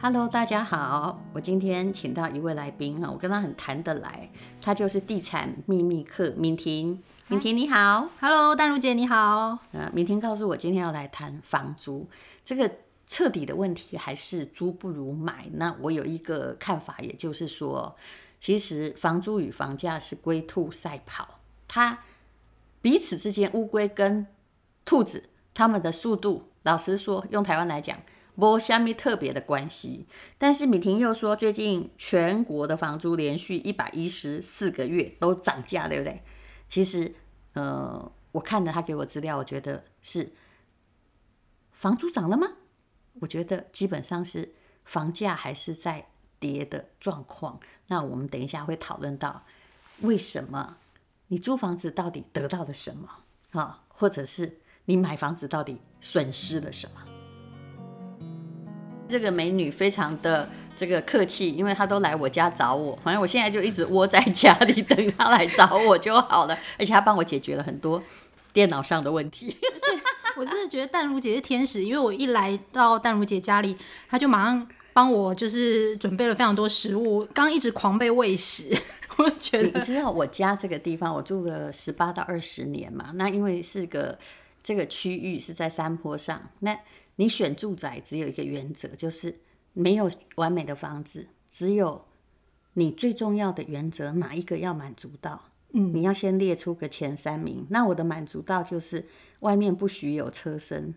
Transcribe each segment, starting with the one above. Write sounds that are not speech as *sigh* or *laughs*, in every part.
Hello，大家好，我今天请到一位来宾哈，我跟他很谈得来，他就是地产秘密客敏婷。敏婷你好，Hello，淡如姐你好。呃，敏婷告诉我今天要来谈房租，这个彻底的问题还是租不如买。那我有一个看法，也就是说，其实房租与房价是龟兔赛跑，它彼此之间乌龟跟兔子，他们的速度，老实说，用台湾来讲。没什么特别的关系，但是米婷又说，最近全国的房租连续一百一十四个月都涨价，对不对？其实，呃，我看了他给我资料，我觉得是房租涨了吗？我觉得基本上是房价还是在跌的状况。那我们等一下会讨论到为什么你租房子到底得到了什么啊，或者是你买房子到底损失了什么？这个美女非常的这个客气，因为她都来我家找我，反正我现在就一直窝在家里等她来找我就好了，而且她帮我解决了很多电脑上的问题。我真的觉得淡如姐是天使，因为我一来到淡如姐家里，她就马上帮我就是准备了非常多食物，刚一直狂被喂食，*laughs* 我觉得。你知道我家这个地方，我住了十八到二十年嘛，那因为是个这个区域是在山坡上，那。你选住宅只有一个原则，就是没有完美的房子，只有你最重要的原则哪一个要满足到？嗯，你要先列出个前三名。那我的满足到就是外面不许有车声，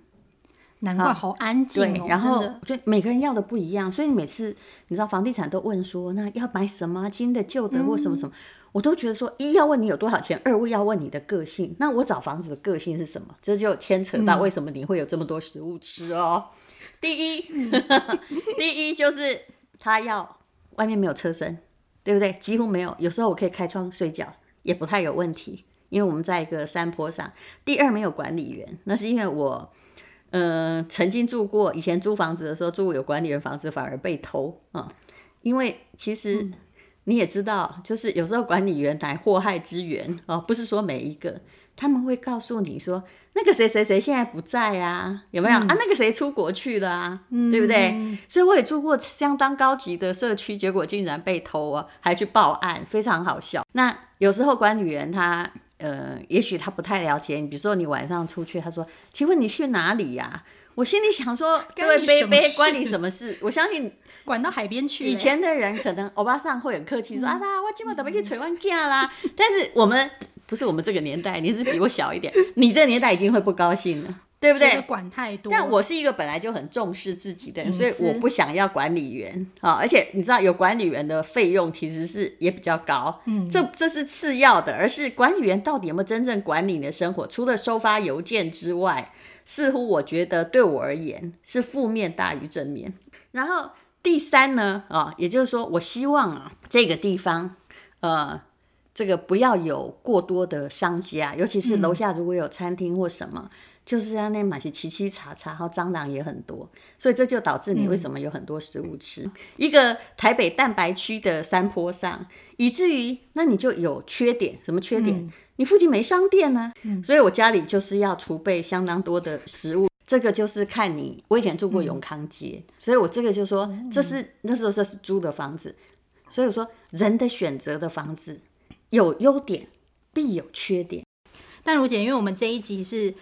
难怪好安静哦。对，然后就每个人要的不一样，所以每次你知道房地产都问说，那要买什么新的、旧的或什么什么。嗯我都觉得说，一要问你有多少钱，二要问你的个性。那我找房子的个性是什么？这就牵扯到为什么你会有这么多食物吃哦。嗯、第一，*laughs* 第一就是他要外面没有车声，对不对？几乎没有，有时候我可以开窗睡觉，也不太有问题，因为我们在一个山坡上。第二，没有管理员，那是因为我，呃，曾经住过，以前租房子的时候住过有管理员房子，反而被偷啊、嗯，因为其实。嗯你也知道，就是有时候管理员来祸害之源哦，不是说每一个，他们会告诉你说，那个谁谁谁现在不在啊，有没有、嗯、啊？那个谁出国去了啊，嗯、对不对？所以我也住过相当高级的社区，结果竟然被偷啊，还去报案，非常好笑。那有时候管理员他呃，也许他不太了解你，比如说你晚上出去，他说，请问你去哪里呀、啊？我心里想说，这位杯杯关你什么事？*laughs* 我相信管到海边去。以前的人可能欧巴桑会很客气说、嗯、啊啦，我今晚准备去吹完架啦。*laughs* 但是我们不是我们这个年代，你是比我小一点，*laughs* 你这个年代已经会不高兴了，对不对？管太多。但我是一个本来就很重视自己的人，所以我不想要管理员啊。而且你知道，有管理员的费用其实是也比较高。嗯，这这是次要的，而是管理员到底有没有真正管理你的生活？除了收发邮件之外。似乎我觉得对我而言是负面大于正面。然后第三呢，啊，也就是说，我希望啊，这个地方，呃，这个不要有过多的商家，尤其是楼下如果有餐厅或什么，嗯、就是在那里是凄凄惨惨，然后蟑螂也很多，所以这就导致你为什么有很多食物吃。嗯、一个台北蛋白区的山坡上，以至于那你就有缺点，什么缺点？嗯你附近没商店呢、啊，嗯、所以我家里就是要储备相当多的食物。这个就是看你，我以前住过永康街，嗯、所以我这个就说，这是、嗯、那时候这是租的房子，所以我说人的选择的房子有优点必有缺点。但如姐，因为我们这一集是。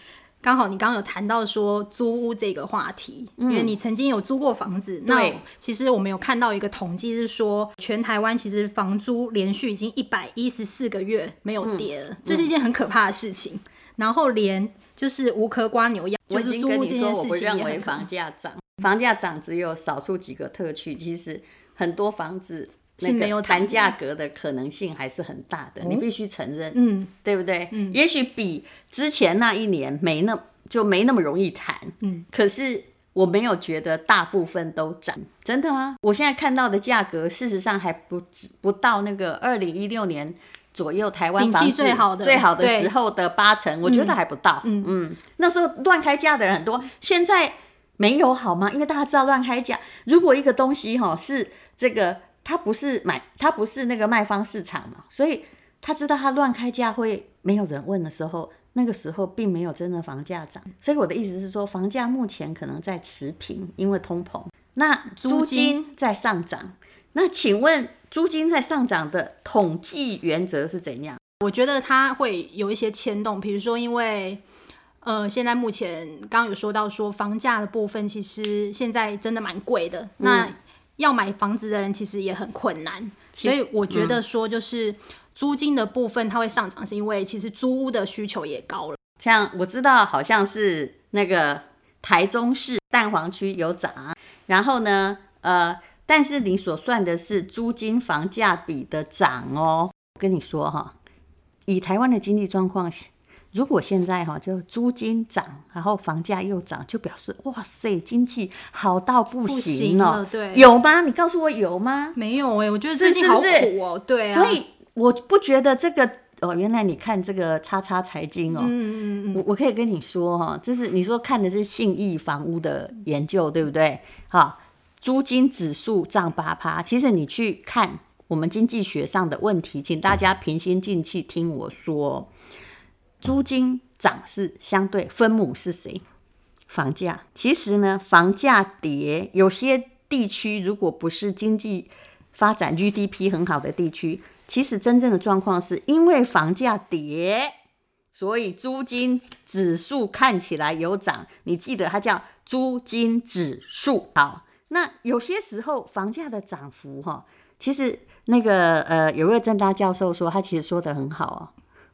刚好你刚刚有谈到说租屋这个话题，嗯、因为你曾经有租过房子。对那其实我们有看到一个统计是说，全台湾其实房租连续已经一百一十四个月没有跌了，嗯、这是一件很可怕的事情。嗯、然后连就是无壳瓜牛一样，就是租屋这件事情。我已经跟你说，我不认为房价涨，房价涨只有少数几个特区，其实很多房子。是没有谈价格的可能性还是很大的，你必须承认，嗯，对不对？嗯，也许比之前那一年没那就没那么容易谈，嗯，可是我没有觉得大部分都涨，真的啊！我现在看到的价格，事实上还不止不到那个二零一六年左右台湾房子最好的最好的时候的八成，我觉得还不到，嗯嗯，那时候乱开价的人很多，现在没有好吗？因为大家知道乱开价，如果一个东西哈是这个。他不是买，他不是那个卖方市场嘛，所以他知道他乱开价会没有人问的时候，那个时候并没有真的房价涨。所以我的意思是说，房价目前可能在持平，因为通膨。那租金在上涨，那请问租金在上涨的统计原则是怎样？我觉得它会有一些牵动，比如说因为呃，现在目前刚刚有说到说房价的部分，其实现在真的蛮贵的，嗯、那要买房子的人其实也很困难，所以我觉得说就是租金的部分它会上涨，是因为其实租屋的需求也高了。像我知道好像是那个台中市蛋黄区有涨，然后呢，呃，但是你所算的是租金房价比的涨哦。我跟你说哈，以台湾的经济状况，如果现在哈就租金涨，然后房价又涨，就表示哇塞，经济好到不行哦。行对，有吗？你告诉我有吗？没有哎、欸，我觉得最近好苦哦。是是对啊，所以我不觉得这个。哦，原来你看这个叉叉财经哦，嗯嗯嗯，我我可以跟你说哈、哦，就是你说看的是信义房屋的研究，对不对？好，租金指数涨八趴，其实你去看我们经济学上的问题，请大家平心静气听我说，租金涨是相对分母是谁？房价。其实呢，房价跌，有些地区如果不是经济发展 GDP 很好的地区。其实真正的状况是因为房价跌，所以租金指数看起来有涨。你记得它叫租金指数。好，那有些时候房价的涨幅，哈，其实那个呃，有位政大教授说，他其实说得很好哦。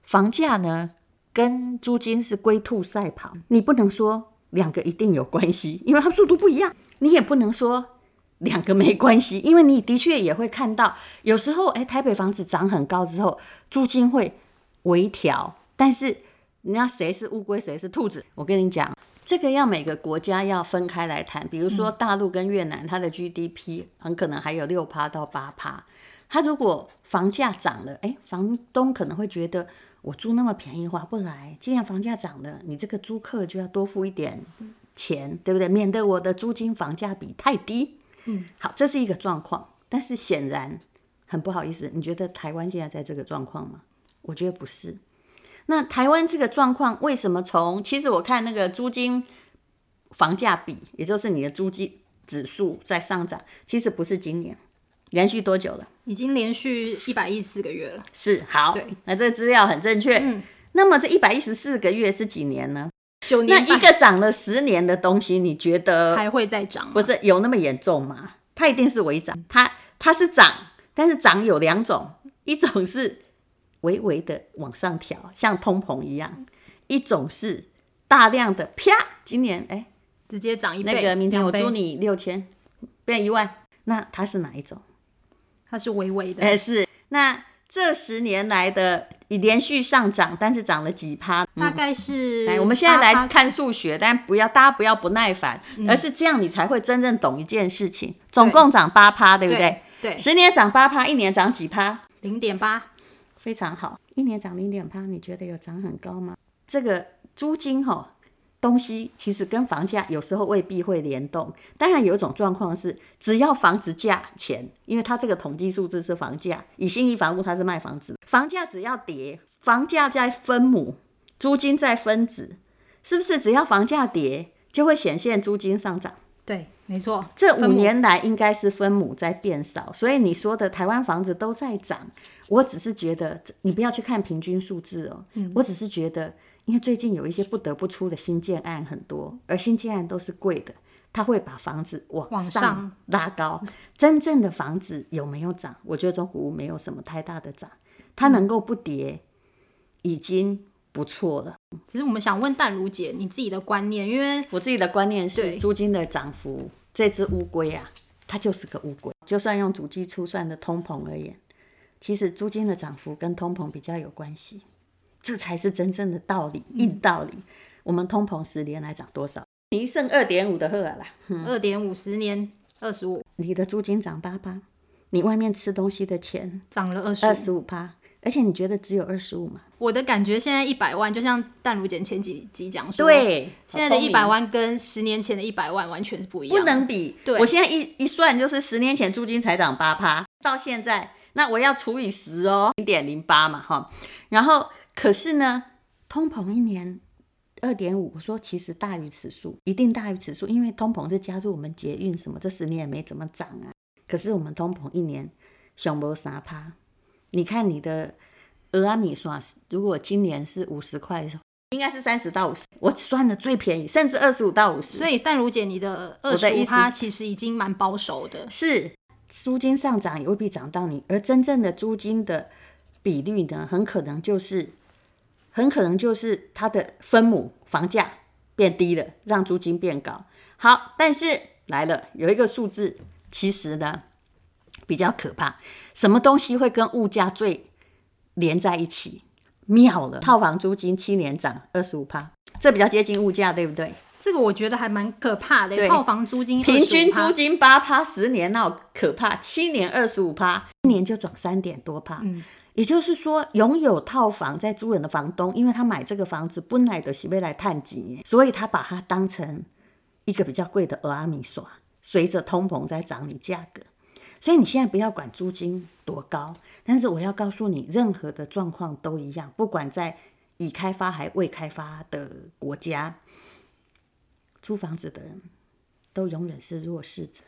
房价呢跟租金是龟兔赛跑，你不能说两个一定有关系，因为它速度不一样。你也不能说。两个没关系，因为你的确也会看到，有时候哎，台北房子涨很高之后，租金会微调。但是，你要谁是乌龟，谁是兔子？我跟你讲，这个要每个国家要分开来谈。比如说大陆跟越南，它的 GDP 很可能还有六趴到八趴。它如果房价涨了，哎，房东可能会觉得我租那么便宜划不来。既然房价涨了，你这个租客就要多付一点钱，对不对？免得我的租金房价比太低。嗯，好，这是一个状况，但是显然很不好意思，你觉得台湾现在在这个状况吗？我觉得不是。那台湾这个状况为什么从？其实我看那个租金房价比，也就是你的租金指数在上涨，其实不是今年，连续多久了？已经连续一百一十四个月了。是，好，对，那这个资料很正确。嗯，那么这一百一十四个月是几年呢？九年，那一个涨了十年的东西，你觉得还会再涨？不是有那么严重吗？它一定是微涨，它它是涨，但是涨有两种，一种是微微的往上调，像通膨一样；一种是大量的啪，今年哎直接涨一倍，那个明天我租你六千变一万，那它是哪一种？它是微微的，哎是那。这十年来的连续上涨，但是涨了几趴？嗯、大概是。来，我们现在来看数学，但不要大家不要不耐烦，嗯、而是这样你才会真正懂一件事情。总共涨八趴，对不对？对。对，十年涨八趴，一年涨几趴？零点八，非常好。一年涨零点八，你觉得有涨很高吗？这个租金哈、哦。东西其实跟房价有时候未必会联动，当然有一种状况是，只要房子价钱，因为它这个统计数字是房价，以信义房屋它是卖房子，房价只要跌，房价在分母，租金在分子，是不是？只要房价跌，就会显现租金上涨。对，没错。这五年来应该是分母在变少，所以你说的台湾房子都在涨，我只是觉得你不要去看平均数字哦，嗯，我只是觉得。因为最近有一些不得不出的新建案很多，而新建案都是贵的，它会把房子往上拉高。真正的房子有没有涨？我觉得中古屋没有什么太大的涨，它能够不跌已经不错了。只是我们想问淡如姐，你自己的观念，因为我自己的观念是租金的涨幅，这只乌龟啊，它就是个乌龟。就算用主计处算的通膨而言，其实租金的涨幅跟通膨比较有关系。这才是真正的道理，硬道理。嗯、我们通膨十年来涨多少？你剩二点五的贺啦，二点五十年二十五。你的租金涨八八，你外面吃东西的钱涨了二十二十五趴，而且你觉得只有二十五吗？我的感觉现在一百万，就像淡如姐前几集讲说，对，现在的一百万跟十年前的一百万完全是不一样，不能比。对，我现在一一算，就是十年前租金才涨八趴，到现在那我要除以十哦，零点零八嘛，哈，然后。可是呢，通膨一年二点五，我说其实大于此数，一定大于此数，因为通膨是加入我们捷运什么，这十年也没怎么涨啊。可是我们通膨一年熊不三趴，你看你的蚵仔面线，如果今年是五十块应该是三十到五十，我算的最便宜，甚至二十五到五十。所以淡如姐，你的二十五趴其实已经蛮保守的。是租金上涨也未必涨到你，而真正的租金的比率呢，很可能就是。很可能就是它的分母房价变低了，让租金变高。好，但是来了，有一个数字，其实呢比较可怕。什么东西会跟物价最连在一起？妙了，套房租金七年涨二十五趴，这比较接近物价，对不对？这个我觉得还蛮可怕的。套房租金平均租金八趴，十年那可怕，七年二十五趴，一年就涨三点多趴。嗯也就是说，拥有套房在租人的房东，因为他买这个房子本来的是未来赚钱，所以他把它当成一个比较贵的蚵仔面线，随着通膨在涨你价格。所以你现在不要管租金多高，但是我要告诉你，任何的状况都一样，不管在已开发还未开发的国家，租房子的人都永远是弱势者。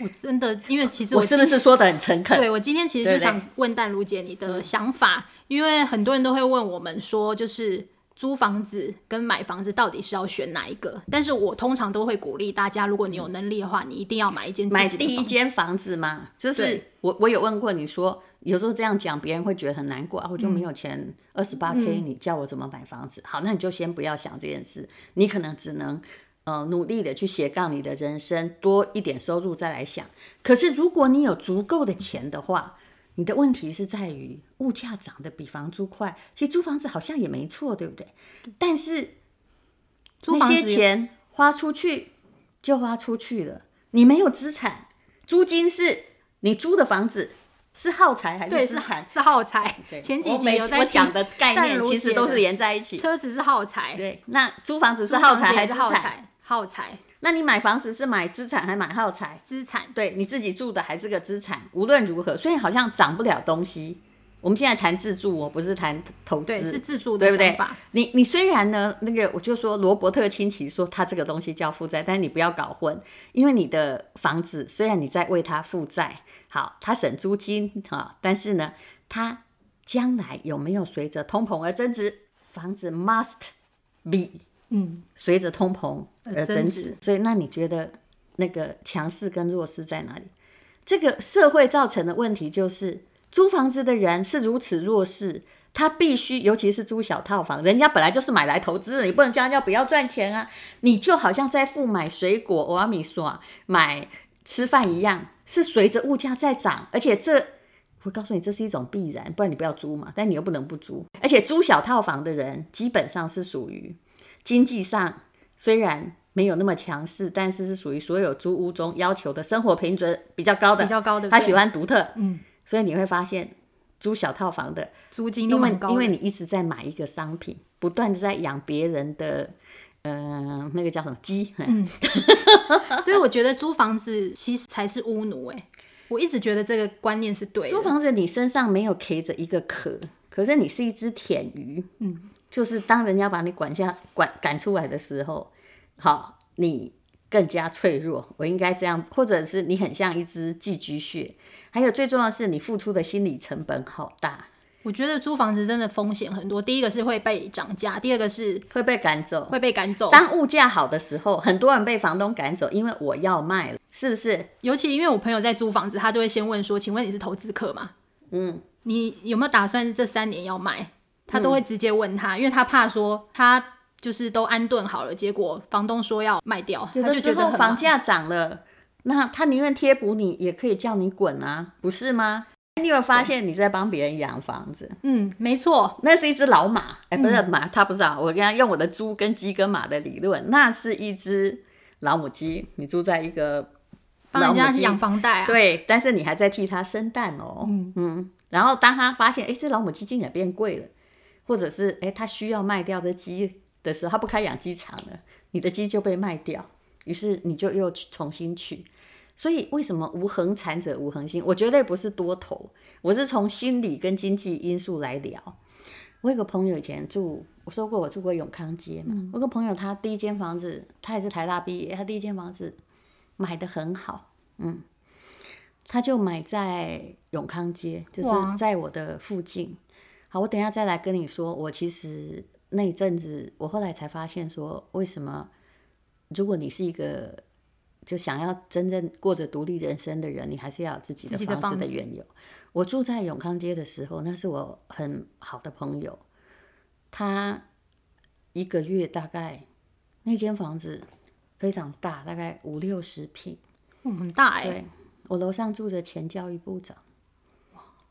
我真的，因为其实我，我是不是说的很诚恳？对，我今天其实就想问淡如姐你的想法，因为很多人都会问我们说，就是租房子跟买房子到底是要选哪一个？但是我通常都会鼓励大家，如果你有能力的话，你一定要买一间买第一间房子嘛。就是我我有问过你说，有时候这样讲别人会觉得很难过啊，我就没有钱二十八 K，你叫我怎么买房子？好，那你就先不要想这件事，你可能只能。呃，努力的去斜杠你的人生，多一点收入再来想。可是如果你有足够的钱的话，你的问题是在于物价涨得比房租快。其实租房子好像也没错，对不对？但是那些钱花出去就花出去了，你没有资产。租金是你租的房子是耗材还是资产？是耗材。前几集有在讲的概念，其实都是连在一起。车子是耗材，对。那租房子是耗材还是资产？耗材，那你买房子是买资产还买耗材？资产，对，你自己住的还是个资产。无论如何，虽然好像涨不了东西，我们现在谈自住，我不是谈投资，对，是自住。对不对？你你虽然呢，那个我就说罗伯特清崎说他这个东西叫负债，但是你不要搞混，因为你的房子虽然你在为他负债，好，他省租金啊，但是呢，他将来有没有随着通膨而增值？房子 must be。嗯，随着通膨而增值，所以那你觉得那个强势跟弱势在哪里？这个社会造成的问题就是租房子的人是如此弱势，他必须，尤其是租小套房，人家本来就是买来投资的，你不能叫人家不要赚钱啊！你就好像在付买水果、欧阿米索、买吃饭一样，是随着物价在涨，而且这我告诉你，这是一种必然，不然你不要租嘛。但你又不能不租，而且租小套房的人基本上是属于。经济上虽然没有那么强势，但是是属于所有租屋中要求的生活品质比较高的，比较高的。他喜欢独特，嗯，所以你会发现租小套房的租金因为因为你一直在买一个商品，不断的在养别人的，呃，那个叫什么鸡，嗯，*laughs* 所以我觉得租房子其实才是屋奴，哎，我一直觉得这个观念是对的。租房子你身上没有贴着一个壳，可是你是一只舔鱼，嗯。就是当人家把你管下、管赶出来的时候，好，你更加脆弱。我应该这样，或者是你很像一只寄居蟹。还有最重要的是，你付出的心理成本好大。我觉得租房子真的风险很多。第一个是会被涨价，第二个是会被赶走，会被赶走。当物价好的时候，很多人被房东赶走，因为我要卖了，是不是？尤其因为我朋友在租房子，他就会先问说：“请问你是投资客吗？嗯，你有没有打算这三年要卖？”他都会直接问他，因为他怕说他就是都安顿好了，结果房东说要卖掉，有的时候房价涨了，那他宁愿贴补你，也可以叫你滚啊，不是吗？你有发现你在帮别人养房子？嗯，没错，那是一只老马，哎、欸，不是马，他不知道。我跟他用我的猪跟鸡跟马的理论，那是一只老母鸡，你住在一个帮人家养房贷啊，对，但是你还在替他生蛋哦，嗯嗯，然后当他发现，哎、欸，这老母鸡竟然变贵了。或者是诶，他需要卖掉这鸡的时候，他不开养鸡场了，你的鸡就被卖掉，于是你就又重新取。所以为什么无恒产者无恒心？我绝对不是多头，我是从心理跟经济因素来聊。我有个朋友以前住，我说过我住过永康街嘛，嗯、我个朋友他第一间房子，他也是台大毕业，他第一间房子买的很好，嗯，他就买在永康街，就是在我的附近。好，我等一下再来跟你说，我其实那一阵子，我后来才发现说，为什么如果你是一个就想要真正过着独立人生的人，你还是要有自己的房子的缘由。我住在永康街的时候，那是我很好的朋友。他一个月大概那间房子非常大，大概五六十平，嗯，很大哎。对，我楼上住着前教育部长，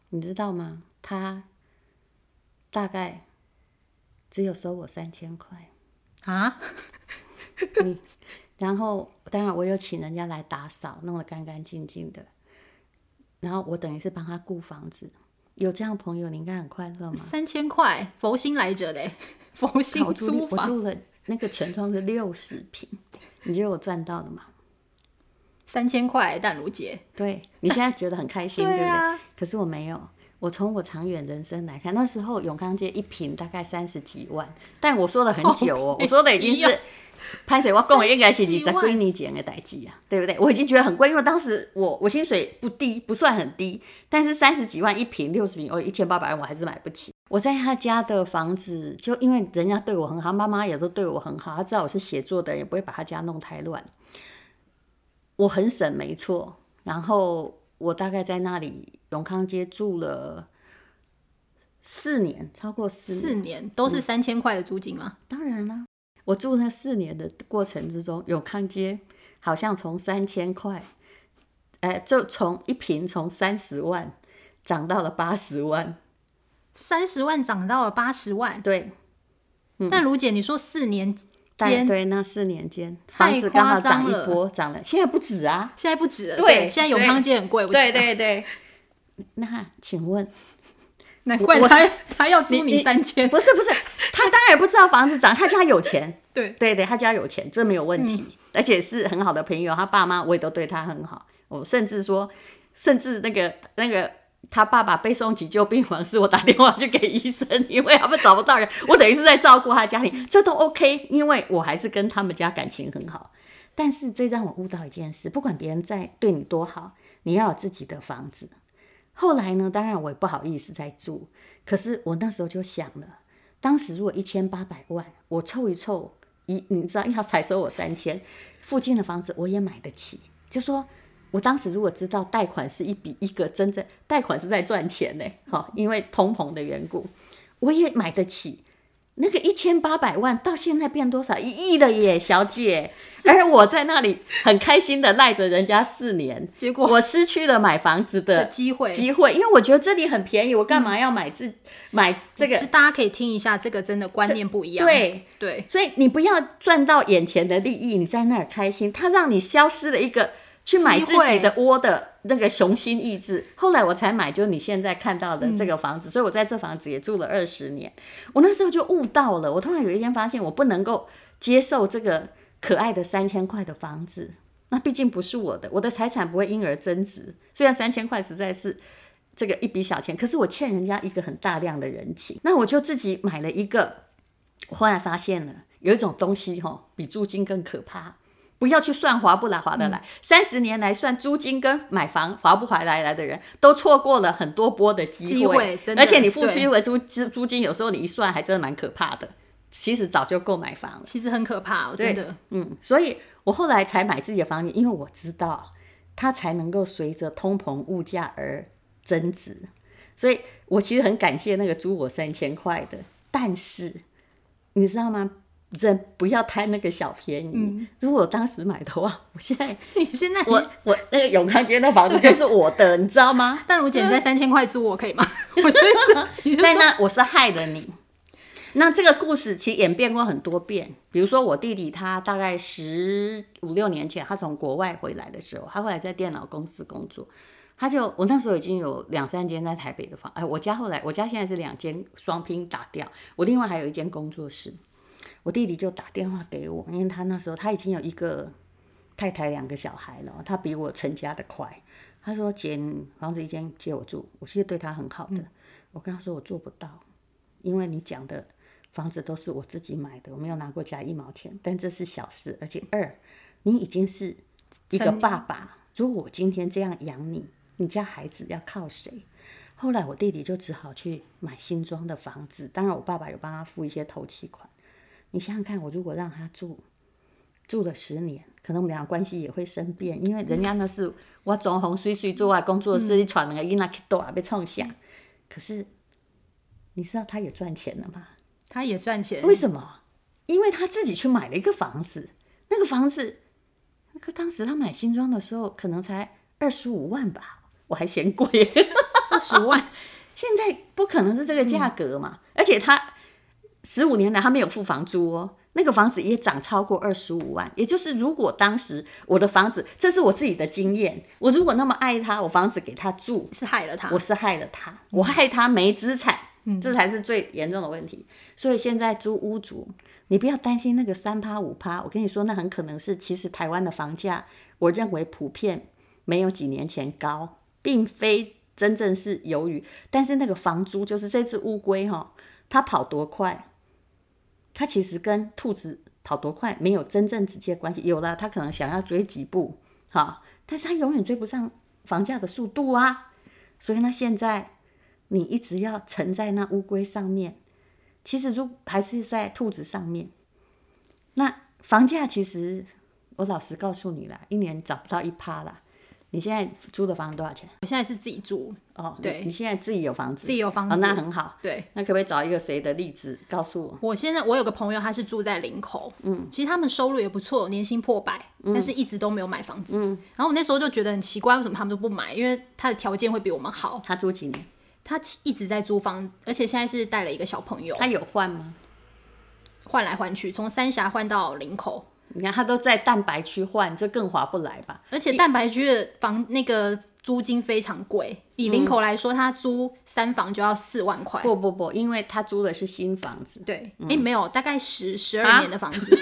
你知道吗？他大概只有收我三千块啊。*laughs* 你，然后当然我有请人家来打扫，弄得干干净净的。然后我等于是帮他顾房子。有这样的朋友，你应该很快乐吗？三千块，佛心来着嘞，佛心租房。我住了那个全幢是六十平，你觉得我赚到了吗？三千块，淡如姐，对，你现在觉得很开心，*laughs* 对不对？可是我没有，我从我长远人生来看，那时候永康街一平大概三十几万，但我说了很久哦，我说的已经是。拍谁？我跟我应该是几十几年前的代志啊，对不对？我已经觉得很贵，因为当时我我薪水不低，不算很低，但是三十几万一平，六十平，哦，一千八百万我还是买不起。我在他家的房子，就因为人家对我很好，妈妈也都对我很好，他知道我是写作的，也不会把他家弄太乱。我很省，没错。然后我大概在那里永康街住了四年，超过四年，四年都是三千块的租金吗？嗯，当然啦。我住那四年的过程之中，永康街好像从三千块，哎，就从一平从三十万涨到了八十万，三十万涨到了八十万，对。嗯、但卢姐，你说四年间，对，那四年间房子刚好涨一波，涨了，现在不止啊，现在不止了，对，对现在永康街很贵，对对对。那请问？*laughs* 难怪他他要租你三千，不是不 *laughs* 是，他当然也不知道房子涨，他家有钱，*laughs* 对对对，他家有钱，这没有问题，嗯、而且是很好的朋友，他爸妈我也都对他很好，我甚至说，甚至那个那个他爸爸被送急救病房，是我打电话去给医生，因为他们找不到人，我等于是在照顾他家庭，这都 OK，因为我还是跟他们家感情很好，但是这让我悟到一件事，不管别人在对你多好，你要有自己的房子。后来呢，当然我也不好意思再住，可是我那时候就想了，当时如果一千八百万，我凑一凑，一你知道要才收我三千，附近的房子我也买得起。就说我当时如果知道贷款是一笔一个真正贷款是在赚钱呢，哈，因为通膨的缘故，我也买得起。那个一千八百万到现在变多少？一亿了耶，小姐！而我在那里很开心的赖着人家四年，结果我失去了买房子的机会机会，因为我觉得这里很便宜，我干嘛要买自、嗯、买这个？就大家可以听一下，这个真的观念不一样。对对，对所以你不要赚到眼前的利益，你在那儿开心，它让你消失了一个。去买自己的窝的那个雄心意志，后来我才买，就是你现在看到的这个房子，嗯、所以我在这房子也住了二十年。我那时候就悟到了，我突然有一天发现，我不能够接受这个可爱的三千块的房子，那毕竟不是我的，我的财产不会因而增值。虽然三千块实在是这个一笔小钱，可是我欠人家一个很大量的人情，那我就自己买了一个。我后来发现了，有一种东西哈，比租金更可怕。不要去算划不来划得来，三十、嗯、年来算租金跟买房划不回来来的人都错过了很多波的机会，机会，而且你付出的租租租金，有时候你一算还真的蛮可怕的。其实早就够买房了，其实很可怕，真的。嗯，所以我后来才买自己的房子，因为我知道它才能够随着通膨物价而增值。所以我其实很感谢那个租我三千块的，但是你知道吗？人不要贪那个小便宜。嗯、如果我当时买的话，*laughs* 我现在，你现在我我那个永康街那房子就是我的，你知道吗？*laughs* 但如果你在三千块租我可以吗？*laughs* 我觉得在那我是害了你。那这个故事其实演变过很多遍。比如说我弟弟，他大概十五六年前，他从国外回来的时候，他后来在电脑公司工作，他就我那时候已经有两三间在台北的房，哎，我家后来我家现在是两间双拼打掉，我另外还有一间工作室。我弟弟就打电话给我，因为他那时候他已经有一个太太、两个小孩了，他比我成家的快。他说：“姐，房子一间借我住。”我其实对他很好的，嗯、我跟他说我做不到，因为你讲的房子都是我自己买的，我没有拿过家一毛钱，但这是小事。而且二，你已经是一个爸爸，如果我今天这样养你，你家孩子要靠谁？后来我弟弟就只好去买新装的房子，当然我爸爸有帮他付一些头期款。你想想看，我如果让他住住了十年，可能我们俩关系也会生变，因为人家那是我装红水水做啊工作室，你传那个囡仔去多啊被冲响。可是你知道他也赚钱了吗？他也赚钱，为什么？因为他自己去买了一个房子，那个房子，那个当时他买新装的时候可能才二十五万吧，我还嫌贵，*laughs* 二十五万，*laughs* 现在不可能是这个价格嘛？嗯、而且他十五年来他没有付房租哦，那个房子也涨超过二十五万，也就是如果当时我的房子，这是我自己的经验，我如果那么爱他，我房子给他住，是害了他，我是害了他，我害他没资产。这才是最严重的问题，所以现在租屋主，你不要担心那个三趴五趴，我跟你说，那很可能是其实台湾的房价，我认为普遍没有几年前高，并非真正是由于，但是那个房租就是这只乌龟哈，它跑多快，它其实跟兔子跑多快没有真正直接关系，有了它可能想要追几步，哈，但是它永远追不上房价的速度啊，所以呢现在。你一直要沉在那乌龟上面，其实如还是在兔子上面。那房价其实，我老实告诉你啦，一年找不到一趴啦。你现在租的房子多少钱？我现在是自己住哦。对，你现在自己有房子，自己有房子，哦，那很好。对，那可不可以找一个谁的例子告诉我？我现在我有个朋友，他是住在林口，嗯，其实他们收入也不错，年薪破百，嗯，但是一直都没有买房子。嗯，然后我那时候就觉得很奇怪，为什么他们都不买？因为他的条件会比我们好。他租几年？他一直在租房，而且现在是带了一个小朋友。他有换吗？换来换去，从三峡换到林口。你看他都在蛋白区换，这更划不来吧？而且蛋白区的房那个租金非常贵，以林口来说，他租三房就要四万块。不不不，因为他租的是新房子。对，哎、嗯欸，没有，大概十十二年的房子。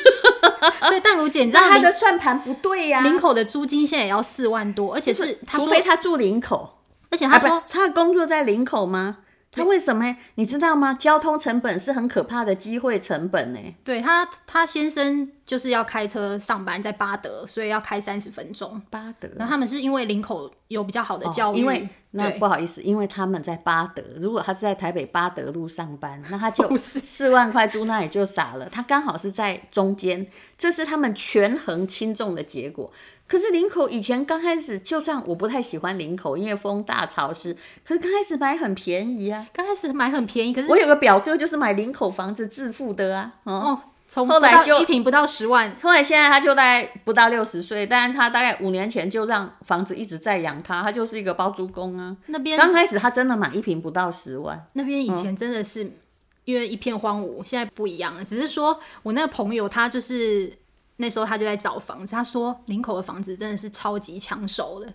啊、*laughs* 所以淡如姐，你知道他的算盘不对呀、啊？林口的租金现在也要四万多，而且是除非他住林口。而且他说、啊、他的工作在林口吗？他为什么？你知道吗？交通成本是很可怕的机会成本呢。对他，他先生就是要开车上班，在巴德，所以要开三十分钟。巴德，然后他们是因为林口有比较好的教育，哦、因为那不好意思，因为他们在巴德。如果他是在台北巴德路上班，那他就四万块租那也就傻了。他刚好是在中间，这是他们权衡轻重的结果。可是林口以前刚开始，就算我不太喜欢林口，因为风大潮湿，可是刚开始买很便宜啊。刚开始买很便宜，可是我有个表哥就是买林口房子致富的啊。哦，从后来就一平不到十万，后来现在他就在不到六十岁，但是他大概五年前就让房子一直在养他，他就是一个包租公啊。那边刚开始他真的买一平不到十万，那边以前真的是因为一片荒芜，现在不一样了。只是说我那个朋友他就是。那时候他就在找房子，他说林口的房子真的是超级抢手的，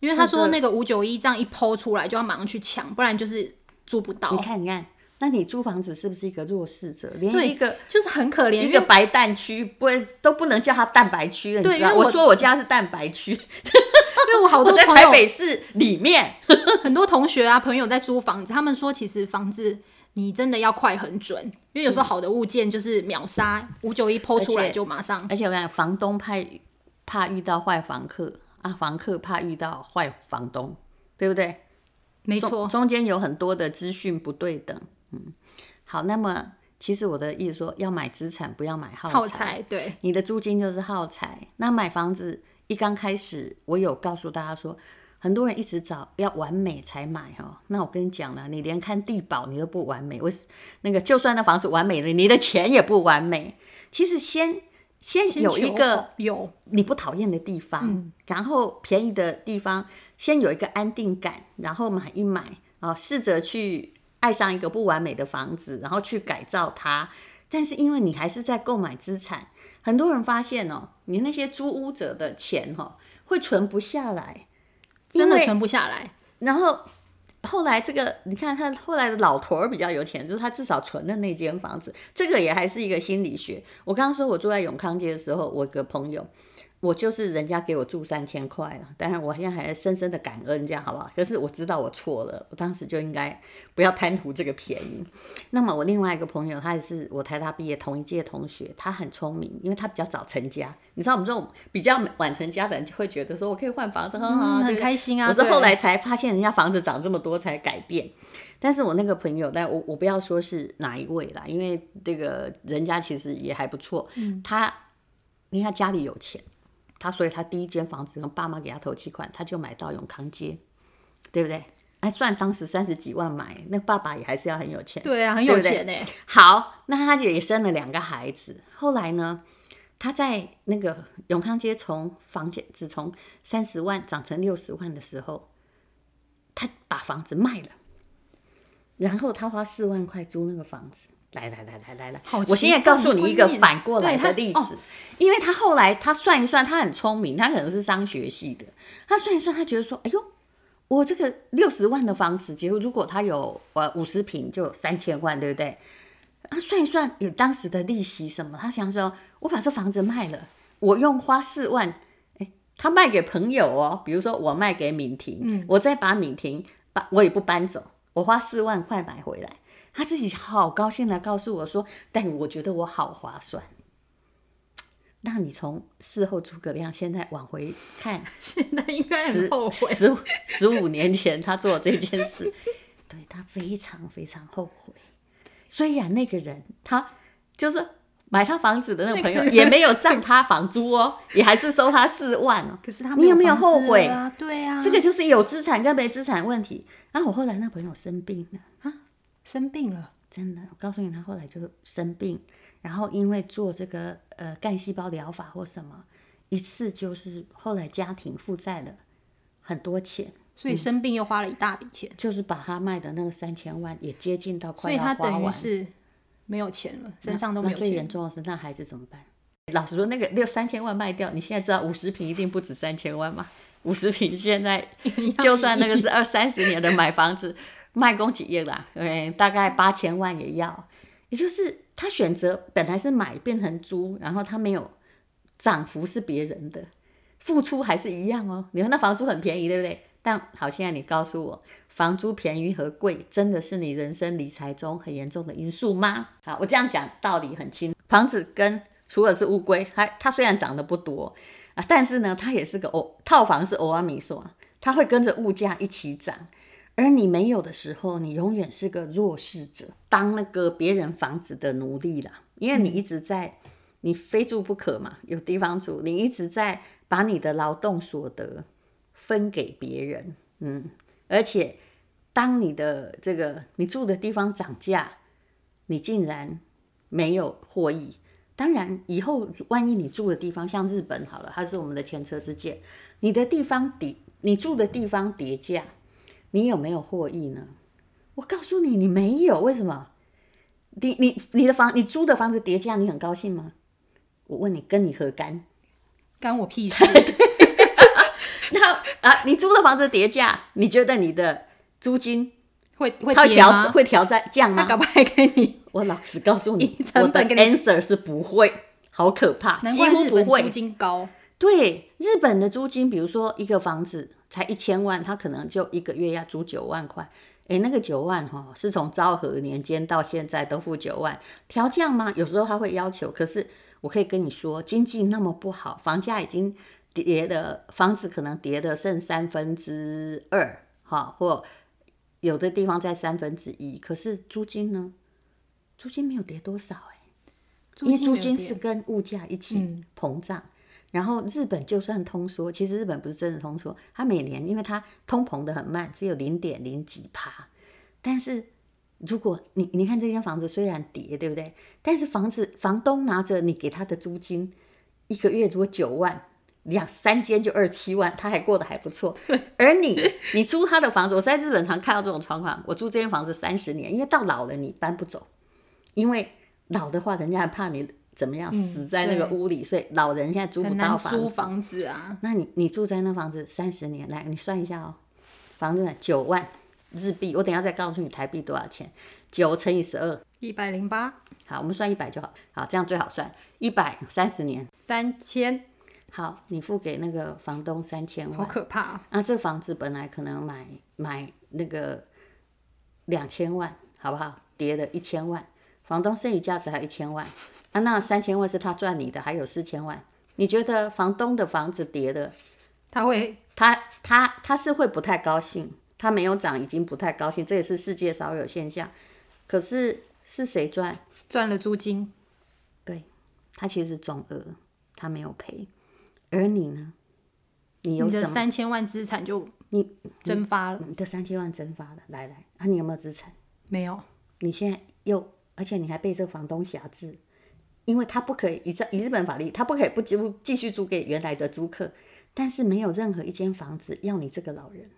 因为他说那个五九一这样一抛出来就要马上去抢，不然就是租不到。你看，你看，那你租房子是不是一个弱势者？连一个就是很可怜，一个白蛋区不都不能叫它蛋白区了？你知道？我说我家是蛋白区，*laughs* 因为我好多在台北市里面，很多同学啊朋友在租房子，他们说其实房子。你真的要快很准，因为有时候好的物件就是秒杀，五九一 po 出来就马上。而且我讲，房东怕怕遇到坏房客啊，房客怕遇到坏房东，对不对？没错，中间有很多的资讯不对等。嗯，好，那么其实我的意思说，要买资产，不要买耗材。耗材，对，你的租金就是耗材。那买房子一刚开始，我有告诉大家说。很多人一直找要完美才买哈，那我跟你讲了，你连看地保你都不完美，我那个就算那房子完美了，你的钱也不完美。其实先先有一个有你不讨厌的地方，嗯，然后便宜的地方，先有一个安定感，然后买一买啊，试着去爱上一个不完美的房子，然后去改造它。但是因为你还是在购买资产，很多人发现哦，你那些租屋者的钱哈会存不下来。真的存不下来，然后后来这个你看他后来的老头儿比较有钱，就是他至少存了那间房子，这个也还是一个心理学。我刚刚说我住在永康街的时候，我一个朋友，我就是人家给我住三千块了，当然我现在还深深的感恩，这样好不好？可是我知道我错了，我当时就应该不要贪图这个便宜。*laughs* 那么我另外一个朋友，他也是我台大毕业同一届同学，他很聪明，因为他比较早成家。你知道我们这种比较晚成家的人，就会觉得说我可以换房子，很好，很开心啊。我是后来才发现，人家房子涨这么多才改变。但是我那个朋友，但我我不要说是哪一位啦，因为这个人家其实也还不错。嗯，他因为他家里有钱。他所以，他第一间房子，用爸妈给他投期款，他就买到永康街，对不对？哎，算当时三十几万买，那爸爸也还是要很有钱。对啊，很有钱哎。好，那他就也生了两个孩子。后来呢，他在那个永康街从房价只从三十万涨成六十万的时候，他把房子卖了，然后他花四万块租那个房子。来来来来来来，我现在告诉你一个反过来的例子，哦、因为他后来他算一算，他很聪明，他可能是商学系的，他算一算，他觉得说，哎呦，我这个六十万的房子，结果如果他有呃五十平，就三千万，对不对？他算一算有当时的利息什么，他想说，我把这房子卖了，我用花四万，哎，他卖给朋友哦，比如说我卖给敏婷，嗯、我再把敏婷把我也不搬走，我花四万块买回来。他自己好高兴的告诉我说：“但我觉得我好划算。”那你从事后诸葛亮现在往回看，*laughs* 现在应该很后悔。十十五年前他做这件事，*laughs* 对他非常非常后悔。虽然那个人他就是买他房子的那个朋友，也没有涨他房租哦，也还是收他四万哦。*laughs* 可是他你有没有后悔？对啊，这个就是有资产跟没资产问题。然后我后来那朋友生病了啊。生病了，真的，我告诉你，他后来就生病，然后因为做这个呃干细胞疗法或什么，一次就是后来家庭负债了很多钱，所以生病又花了一大笔钱，嗯，就是把他卖的那个三千万也接近到快要花完，所以他等于是没有钱了，身上都没有钱。最严重的是那孩子怎么办？老实说，那个六三千万卖掉，你现在知道五十平一定不止三千万吗？五十平现在 *laughs* 就算那个是二三十年的买房子。卖公几亿啦，对，大概八千万也要。也就是他选择本来是买变成租，然后他没有涨幅是别人的，付出还是一样哦。你说那房租很便宜，对不对？但好，现在你告诉我，房租便宜和贵真的是你人生理财中很严重的因素吗？好，我这样讲道理很轻。房子跟除了是乌龟，它它虽然涨得不多啊，但是呢，它也是个欧套房是欧阿米索，它会跟着物价一起涨。而你没有的时候，你永远是个弱势者，当那个别人房子的奴隶啦。因为你一直在，你非住不可嘛，有地方住，你一直在把你的劳动所得分给别人，嗯，而且当你的这个你住的地方涨价，你竟然没有获益。当然，以后万一你住的地方像日本好了，它是我们的前车之鉴，你的地方跌，你住的地方跌价。你有没有获益呢？我告诉你，你没有。为什么？你你你的房，你租的房子叠价，你很高兴吗？我问你，跟你何干？干我屁事。*laughs* *laughs* 那啊，你租的房子叠价，你觉得你的租金会会调会调在降吗？那搞不好给你。*laughs* 我老实告诉你，我的 answer 是不会，好可怕，几乎不会。租金高。对，日本的租金，比如说一个房子。才一千万，他可能就一个月要租九万块。诶，那个九万哈，是从昭和年间到现在都付九万，调降吗？有时候他会要求，可是我可以跟你说，经济那么不好，房价已经跌的，房子可能跌的剩三分之二，哈，或有的地方在三分之一，可是租金呢？租金没有跌多少诶，因为租金是跟物价一起膨胀。嗯然后日本就算通缩，其实日本不是真的通缩，它每年因为它通膨的很慢，只有零点零几趴。但是如果你你看这间房子虽然跌，对不对？但是房子房东拿着你给他的租金，一个月如果九万，两三间就二七万，他还过得还不错。而你你租他的房子，我在日本常看到这种状况。我租这间房子三十年，因为到老了你搬不走，因为老的话人家还怕你。怎么样死在那个屋里？嗯、所以老人现在租不到房子。租房子啊？那你你住在那房子三十年，来你算一下哦，房子九万日币，我等下再告诉你台币多少钱。九乘以十二，一百零八。好，我们算一百就好。好，这样最好算。一百三十年，三千。好，你付给那个房东三千万，好可怕啊！那这房子本来可能买买那个两千万，好不好？跌了一千万，房东剩余价值还有一千万，啊，那三千万是他赚你的，还有四千万。你觉得房东的房子跌了，他会，他他他是会不太高兴？他没有涨，已经不太高兴，这也是世界少有现象。可是是谁赚？赚了租金。对，他其实总额他没有赔。而你呢？你有什么？你的三千万资产就你蒸发了。你的三千万蒸发了。来来，啊，你有没有资产？没有。你现在又，而且你还被这个房东挟制，因为他不可以以以日本法律，他不可以不继继续租给原来的租客，但是没有任何一间房子要你这个老人。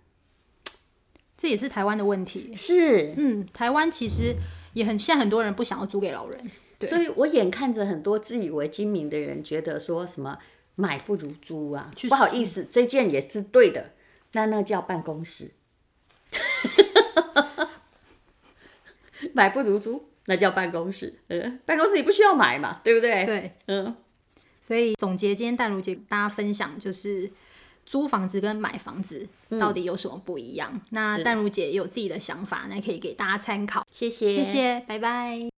这也是台湾的问题。是，嗯，台湾其实也很，现在很多人不想要租给老人。对。所以我眼看着很多自以为精明的人，觉得说什么。买不如租啊！不好意思，这件也是对的。那那叫办公室 *laughs* *laughs* 买不如租，那叫办公室。嗯，办公室你不需要买嘛，对不对？对，嗯。所以总结今天淡如姐跟大家分享，就是租房子跟买房子到底有什么不一样？嗯、那淡如姐也有自己的想法，那可以给大家参考。谢谢，谢谢，拜拜。